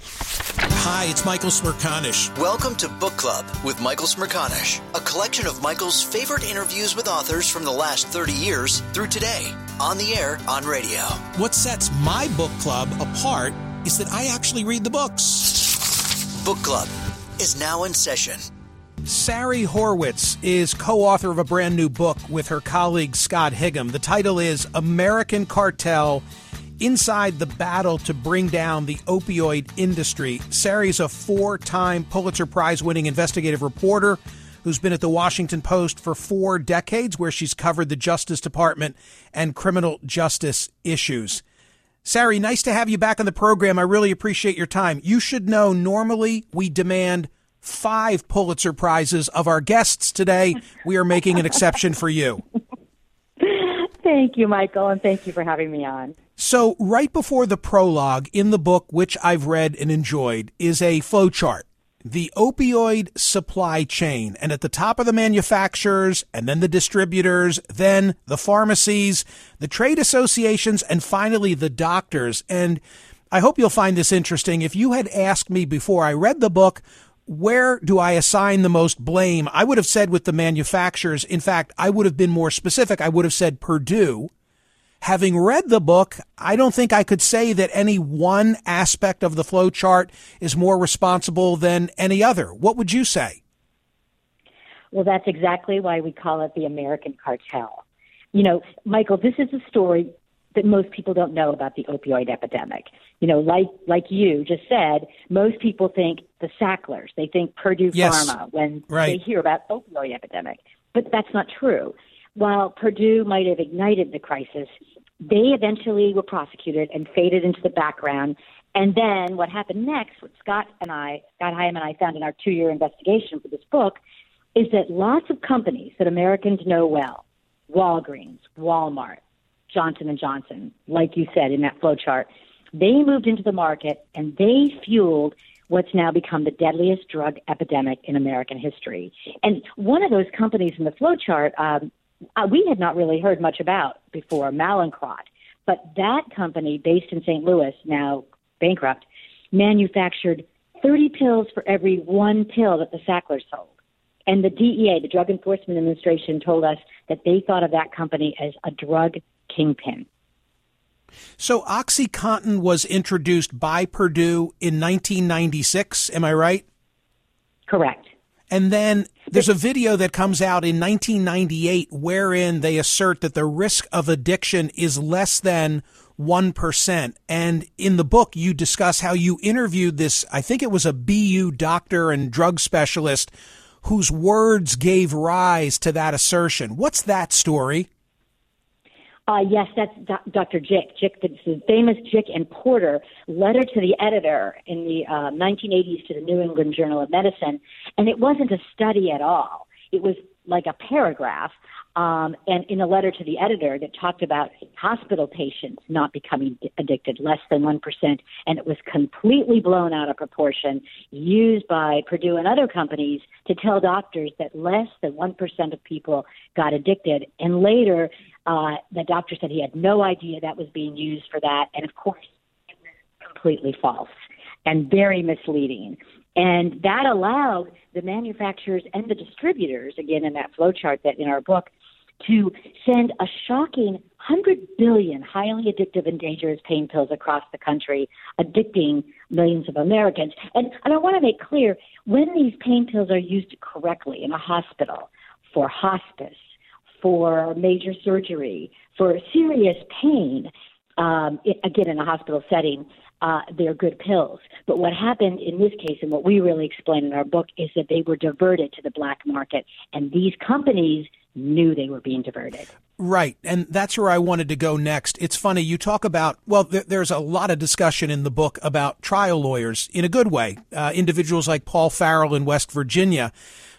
Hi, it's Michael Smerconish. Welcome to Book Club with Michael Smerconish, a collection of Michael's favorite interviews with authors from the last 30 years through today, on the air, on radio. What sets my book club apart is that I actually read the books. Book Club is now in session. Sari Horwitz is co author of a brand new book with her colleague Scott Higham. The title is American Cartel Inside the battle to bring down the opioid industry, Sari's a four time Pulitzer Prize winning investigative reporter who's been at the Washington Post for four decades, where she's covered the Justice Department and criminal justice issues. Sari, nice to have you back on the program. I really appreciate your time. You should know normally we demand five Pulitzer Prizes of our guests today. We are making an exception for you. Thank you, Michael, and thank you for having me on. So, right before the prologue in the book, which I've read and enjoyed, is a flowchart. The opioid supply chain, and at the top of the manufacturers, and then the distributors, then the pharmacies, the trade associations, and finally the doctors. And I hope you'll find this interesting. If you had asked me before I read the book, where do I assign the most blame? I would have said with the manufacturers. In fact, I would have been more specific. I would have said Purdue. Having read the book, I don't think I could say that any one aspect of the flow chart is more responsible than any other. What would you say? Well, that's exactly why we call it the American cartel. You know, Michael, this is a story that most people don't know about the opioid epidemic. You know, like like you just said, most people think the Sacklers, they think Purdue yes. Pharma when right. they hear about opioid epidemic. But that's not true. While Purdue might have ignited the crisis, they eventually were prosecuted and faded into the background. And then what happened next, what Scott and I, Scott Higham and I found in our two-year investigation for this book, is that lots of companies that Americans know well, Walgreens, Walmart, Johnson and Johnson, like you said in that flow chart, they moved into the market and they fueled what's now become the deadliest drug epidemic in American history. And one of those companies in the flow chart, um, uh, we had not really heard much about before, Mallinckrodt. But that company, based in St. Louis, now bankrupt, manufactured 30 pills for every one pill that the Sacklers sold. And the DEA, the Drug Enforcement Administration, told us that they thought of that company as a drug kingpin. So OxyContin was introduced by Purdue in 1996. Am I right? Correct. And then there's a video that comes out in 1998 wherein they assert that the risk of addiction is less than 1%. And in the book, you discuss how you interviewed this, I think it was a BU doctor and drug specialist whose words gave rise to that assertion. What's that story? Uh, yes, that's Do- Dr. Jick. Jick, the famous Jick and Porter letter to the editor in the uh, 1980s to the New England Journal of Medicine, and it wasn't a study at all. It was like a paragraph um, and in a letter to the editor that talked about hospital patients not becoming addicted, less than 1%, and it was completely blown out of proportion, used by Purdue and other companies to tell doctors that less than 1% of people got addicted. And later, uh, the doctor said he had no idea that was being used for that. And of course, it was completely false and very misleading. And that allowed the manufacturers and the distributors, again, in that flow chart that in our book, to send a shocking 100 billion highly addictive and dangerous pain pills across the country, addicting millions of Americans. And, and I want to make clear when these pain pills are used correctly in a hospital for hospice, for major surgery, for serious pain, um, it, again, in a hospital setting, uh, they're good pills. But what happened in this case, and what we really explain in our book, is that they were diverted to the black market, and these companies knew they were being diverted. Right. And that's where I wanted to go next. It's funny. You talk about, well, th- there's a lot of discussion in the book about trial lawyers in a good way. Uh, individuals like Paul Farrell in West Virginia,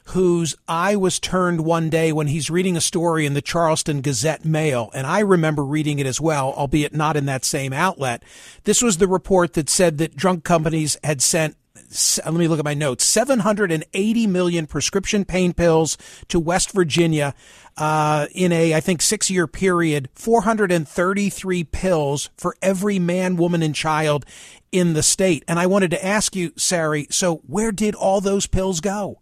whose eye was turned one day when he's reading a story in the Charleston Gazette Mail. And I remember reading it as well, albeit not in that same outlet. This was the report that said that drug companies had sent let me look at my notes 780 million prescription pain pills to West Virginia uh, in a, I think, six year period, 433 pills for every man, woman, and child in the state. And I wanted to ask you, Sari, so where did all those pills go?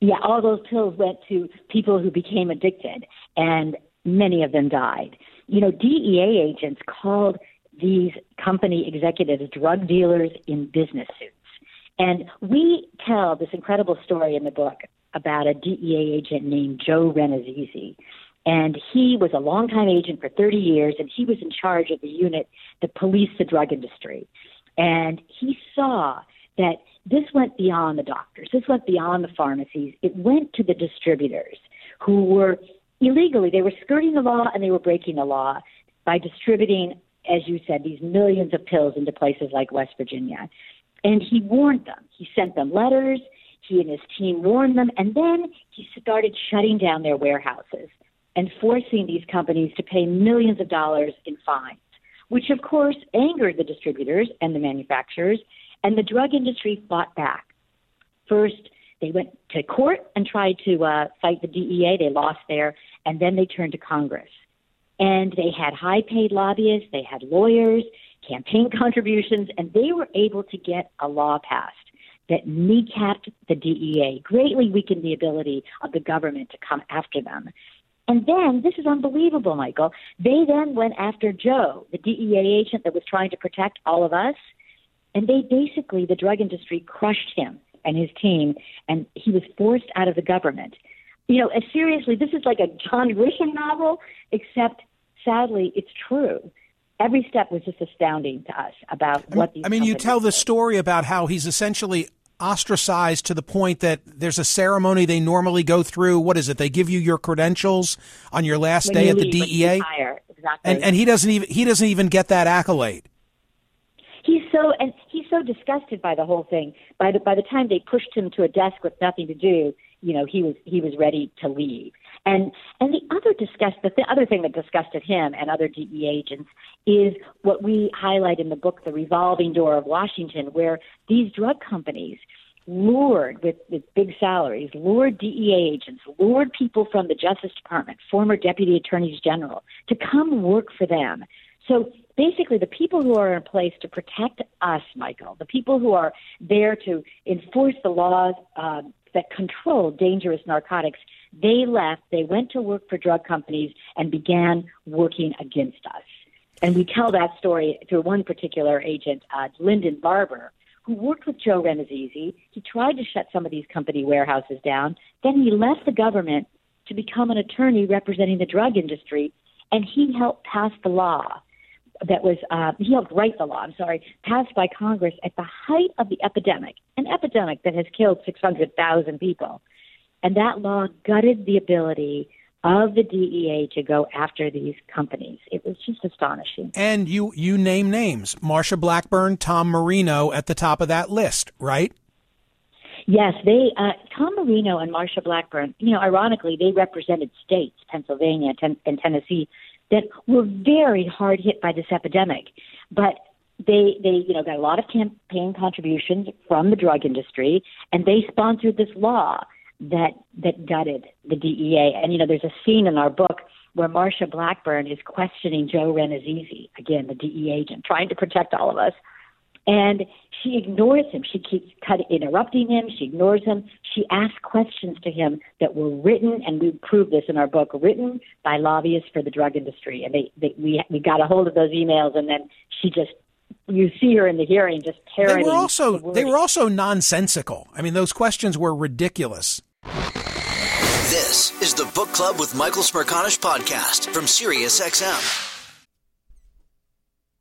Yeah, all those pills went to people who became addicted, and many of them died. You know, DEA agents called these company executives drug dealers in business suits. And we tell this incredible story in the book about a DEA agent named Joe Rannazzisi. And he was a longtime agent for 30 years, and he was in charge of the unit that policed the drug industry. And he saw that this went beyond the doctors, this went beyond the pharmacies, it went to the distributors who were illegally, they were skirting the law and they were breaking the law by distributing as you said, these millions of pills into places like West Virginia. And he warned them. He sent them letters. He and his team warned them. And then he started shutting down their warehouses and forcing these companies to pay millions of dollars in fines, which of course angered the distributors and the manufacturers. And the drug industry fought back. First, they went to court and tried to uh, fight the DEA. They lost there. And then they turned to Congress. And they had high paid lobbyists, they had lawyers, campaign contributions, and they were able to get a law passed that kneecapped the DEA, greatly weakened the ability of the government to come after them. And then, this is unbelievable, Michael. They then went after Joe, the DEA agent that was trying to protect all of us. And they basically, the drug industry crushed him and his team, and he was forced out of the government. You know, seriously, this is like a John Grisham novel, except sadly, it's true. Every step was just astounding to us about what these. I mean, you tell the story about how he's essentially ostracized to the point that there's a ceremony they normally go through. What is it? They give you your credentials on your last when day you at leave, the DEA, exactly. and and he doesn't even he doesn't even get that accolade. He's so and he's so disgusted by the whole thing. By the by the time they pushed him to a desk with nothing to do, you know, he was he was ready to leave. And and the other disgust the th- other thing that disgusted him and other DEA agents is what we highlight in the book, the revolving door of Washington, where these drug companies lured with, with big salaries, lured DEA agents, lured people from the Justice Department, former deputy attorneys general, to come work for them. So basically, the people who are in place to protect us, Michael, the people who are there to enforce the laws uh, that control dangerous narcotics, they left, they went to work for drug companies and began working against us. And we tell that story through one particular agent, uh, Linden Barber, who worked with Joe Rannazzisi. He tried to shut some of these company warehouses down. Then he left the government to become an attorney representing the drug industry, and he helped pass the law that was uh, he helped write the law. I'm sorry, passed by Congress at the height of the epidemic, an epidemic that has killed 600,000 people, and that law gutted the ability of the DEA to go after these companies. It was just astonishing. And you you name names: Marsha Blackburn, Tom Marino at the top of that list, right? Yes, they uh, Tom Marino and Marsha Blackburn. You know, ironically, they represented states, Pennsylvania ten- and Tennessee, that were very hard hit by this epidemic, but they they you know got a lot of campaign contributions from the drug industry, and they sponsored this law that that gutted the DEA. And you know, there's a scene in our book where Marsha Blackburn is questioning Joe Rannazzisi, again the DEA agent, trying to protect all of us. And she ignores him. She keeps cut, interrupting him. She ignores him. She asks questions to him that were written, and we prove this in our book, written by lobbyists for the drug industry. And they, they we we got a hold of those emails, and then she just you see her in the hearing just parroting. They were also the they were also nonsensical. I mean, those questions were ridiculous. This is the Book Club with Michael Smerconish podcast from SiriusXM.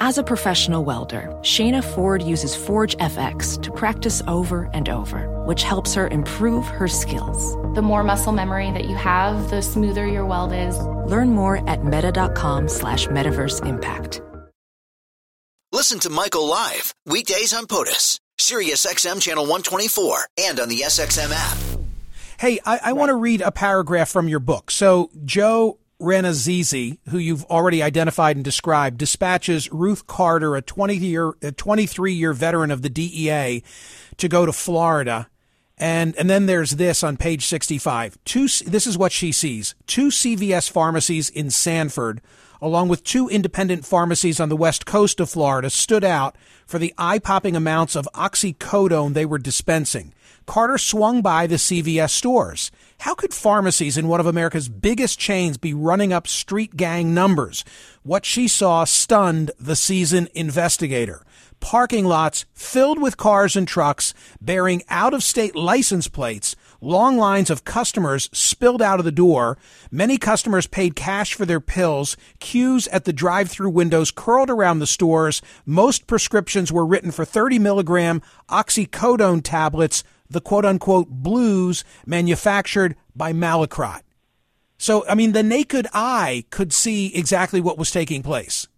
As a professional welder, Shayna Ford uses Forge FX to practice over and over, which helps her improve her skills. The more muscle memory that you have, the smoother your weld is. Learn more at meta.com slash metaverse impact. Listen to Michael live, weekdays on POTUS, Sirius XM channel 124, and on the SXM app. Hey, I, I want to read a paragraph from your book. So, Joe Rannazzisi, who you've already identified and described, dispatches Ruth Carter, a 20 year, a 23 year veteran of the DEA, to go to Florida. And, and then there's this on page 65. Two, this is what she sees. Two CVS pharmacies in Sanford, along with two independent pharmacies on the west coast of Florida, stood out for the eye popping amounts of oxycodone they were dispensing. Carter swung by the CVS stores. How could pharmacies in one of America's biggest chains be running up street gang numbers? What she saw stunned the seasoned investigator. Parking lots filled with cars and trucks bearing out of state license plates Long lines of customers spilled out of the door. Many customers paid cash for their pills. Queues at the drive through windows curled around the stores. Most prescriptions were written for 30 milligram oxycodone tablets, the quote unquote blues manufactured by Mallinckrodt. So, I mean, the naked eye could see exactly what was taking place.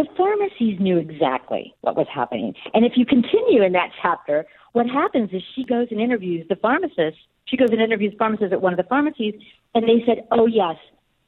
The pharmacies knew exactly what was happening. And if you continue in that chapter, what happens is she goes and interviews the pharmacist. She goes and interviews pharmacists at one of the pharmacies, and they said, oh, yes,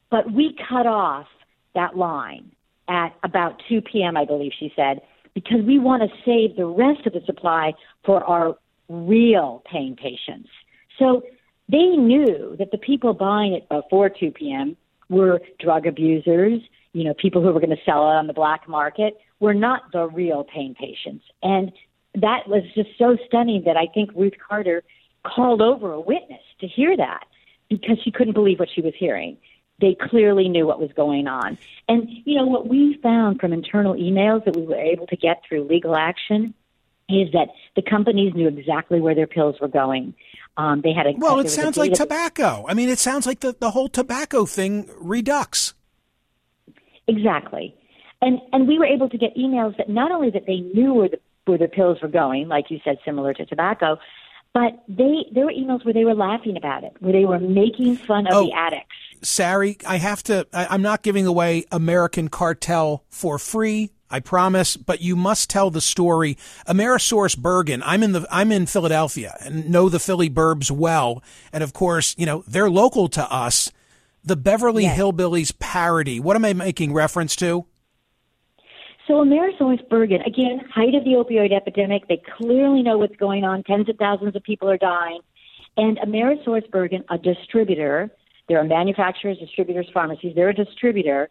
but we cut off that line at about 2 p.m., I believe she said, because we want to save the rest of the supply for our real paying patients. So they knew that the people buying it before 2 p.m. were drug abusers, you know, people who were going to sell it on the black market, were not the real pain patients. And that was just so stunning that I think Ruth Carter called over a witness to hear that because she couldn't believe what she was hearing. They clearly knew what was going on. And, you know, what we found from internal emails that we were able to get through legal action is that the companies knew exactly where their pills were going. Um, they had a well. It sounds like tobacco. I mean, it sounds like the the whole tobacco thing redux. Exactly, and and we were able to get emails that not only that they knew where the where the pills were going, like you said, similar to tobacco, but they there were emails where they were laughing about it, where they were making fun of oh, the addicts. Sari, I have to. I, I'm not giving away American Cartel for free. I promise, but you must tell the story. Amerisource Bergen. I'm in the I'm in Philadelphia and know the Philly burbs well, and of course, you know they're local to us. The Beverly yes. Hillbillies parody. What am I making reference to? So Amerisource Bergen, again, height of the opioid epidemic. They clearly know what's going on. Tens of thousands of people are dying, and Amerisource Bergen, a distributor. There are manufacturers, distributors, pharmacies. They're a distributor.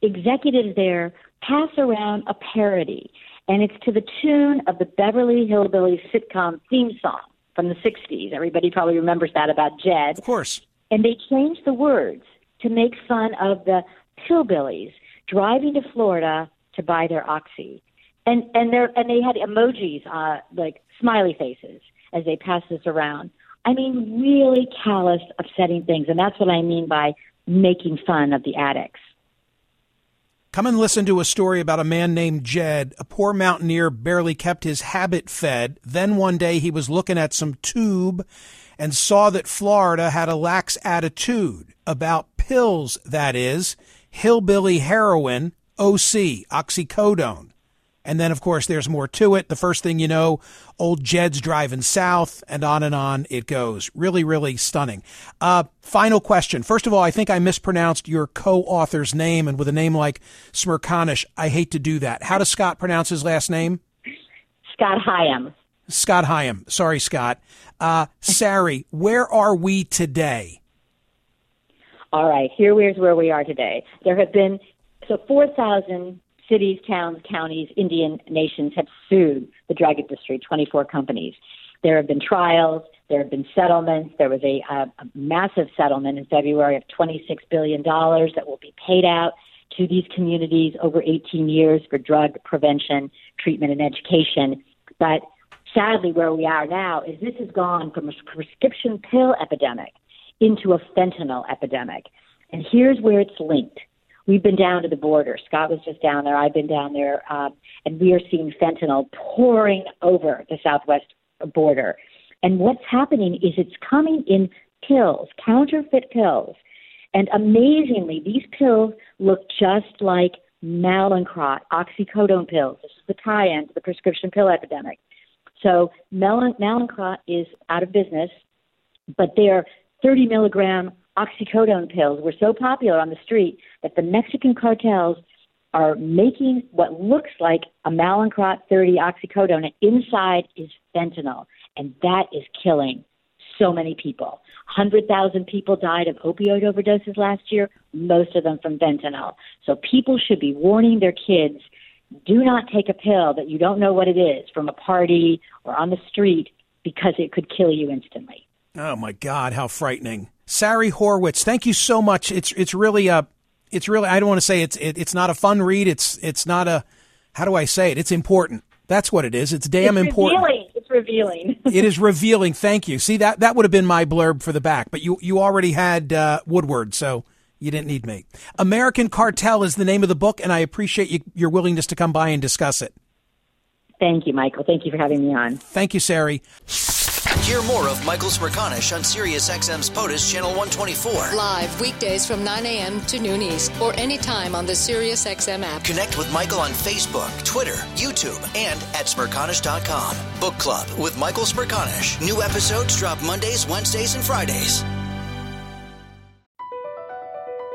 Executives there pass around a parody, and it's to the tune of the Beverly Hillbillies sitcom theme song from the 60s. Everybody probably remembers that about Jed. Of course. And they changed the words to make fun of the hillbillies driving to Florida to buy their oxy. And and they and they had emojis, uh, like smiley faces, as they passed this around. I mean, really callous, upsetting things, and that's what I mean by making fun of the addicts. Come and listen to a story about a man named Jed. A poor mountaineer barely kept his habit fed. Then one day he was looking at some tube and saw that Florida had a lax attitude about pills, that is, hillbilly heroin, OC, oxycodone. And then, of course, there's more to it. The first thing you know, old Jed's driving south, and on and on it goes. Really, really stunning. Uh, final question. First of all, I think I mispronounced your co-author's name, and with a name like Smerconish, I hate to do that. How does Scott pronounce his last name? Scott Higham. Scott Hyam. Sorry, Scott. Uh, Sari, where are we today? All right, here's where we are today. There have been so 4,000 cities, towns, counties, Indian nations have sued the drug industry, 24 companies. There have been trials, there have been settlements. There was a, a, a massive settlement in February of $26 billion that will be paid out to these communities over 18 years for drug prevention, treatment, and education. But sadly, where we are now is this has gone from a prescription pill epidemic into a fentanyl epidemic. And here's where it's linked we've been down to the border. Scott was just down there. I've been down there, um, and we are seeing fentanyl pouring over the southwest border. And what's happening is it's coming in pills, counterfeit pills. And amazingly, these pills look just like Mallinckrodt, oxycodone pills. This is the tie-in to the prescription pill epidemic. So Mallinckrodt is out of business, but they're 30 milligram oxycodone pills were so popular on the street that the Mexican cartels are making what looks like a Mallinckrodt 30 oxycodone, and inside is fentanyl, and that is killing so many people. 100,000 people died of opioid overdoses last year, most of them from fentanyl. So people should be warning their kids do not take a pill that you don't know what it is from a party or on the street because it could kill you instantly. Oh my God, how frightening. Sari Horwitz, thank you so much. It's it's really a it's really I don't want to say it's it, it's not a fun read. It's it's not a how do I say it? It's important. That's what it is. It's damn it's important. Revealing. It's revealing. it is revealing. Thank you. See that that would have been my blurb for the back, but you you already had uh, Woodward, so you didn't need me. American Cartel is the name of the book, and I appreciate you, your willingness to come by and discuss it. Thank you, Michael. Thank you for having me on. Thank you, Sari. Hear more of Michael Smerconish on Sirius XM's POTUS Channel 124. Live weekdays from 9 a.m. to noon East or anytime on the SiriusXM app. Connect with Michael on Facebook, Twitter, YouTube, and at Smerconish.com. Book Club with Michael Smerconish. New episodes drop Mondays, Wednesdays, and Fridays.